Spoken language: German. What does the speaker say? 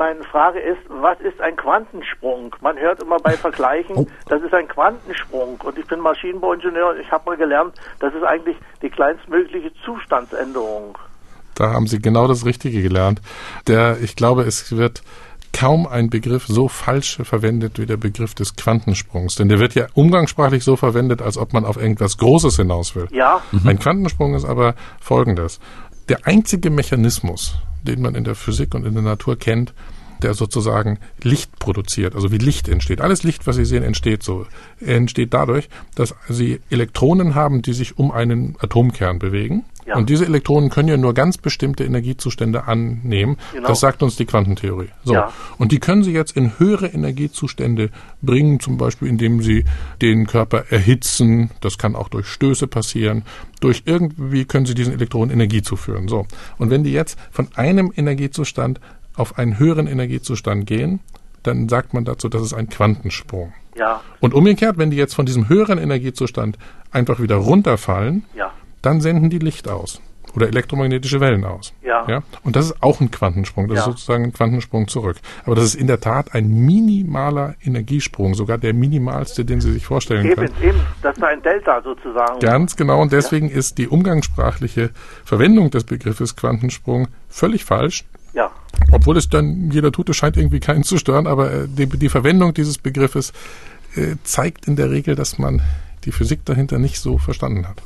meine Frage ist, was ist ein Quantensprung? Man hört immer bei Vergleichen, oh. das ist ein Quantensprung. Und ich bin Maschinenbauingenieur und ich habe mal gelernt, das ist eigentlich die kleinstmögliche Zustandsänderung. Da haben Sie genau das Richtige gelernt. Der, ich glaube, es wird kaum ein Begriff so falsch verwendet wie der Begriff des Quantensprungs. Denn der wird ja umgangssprachlich so verwendet, als ob man auf irgendwas Großes hinaus will. Ja. Mhm. Ein Quantensprung ist aber folgendes. Der einzige Mechanismus, den man in der Physik und in der Natur kennt, der sozusagen Licht produziert, also wie Licht entsteht. Alles Licht, was Sie sehen, entsteht so. Entsteht dadurch, dass Sie Elektronen haben, die sich um einen Atomkern bewegen. Ja. Und diese Elektronen können ja nur ganz bestimmte Energiezustände annehmen. Genau. Das sagt uns die Quantentheorie. So. Ja. Und die können Sie jetzt in höhere Energiezustände bringen, zum Beispiel indem Sie den Körper erhitzen. Das kann auch durch Stöße passieren. Durch irgendwie können Sie diesen Elektronen Energie zuführen. So. Und wenn die jetzt von einem Energiezustand auf einen höheren Energiezustand gehen, dann sagt man dazu, das ist ein Quantensprung. Ja. Und umgekehrt, wenn die jetzt von diesem höheren Energiezustand einfach wieder runterfallen, ja. dann senden die Licht aus oder elektromagnetische Wellen aus. Ja. ja. Und das ist auch ein Quantensprung. Das ja. ist sozusagen ein Quantensprung zurück. Aber das ist in der Tat ein minimaler Energiesprung, sogar der minimalste, den Sie sich vorstellen eben, können. Eben, das ist ein Delta sozusagen. Ganz genau. Und deswegen ja. ist die umgangssprachliche Verwendung des Begriffes Quantensprung völlig falsch. Ja. Obwohl es dann jeder tut, es scheint irgendwie keinen zu stören, aber äh, die, die Verwendung dieses Begriffes äh, zeigt in der Regel, dass man die Physik dahinter nicht so verstanden hat.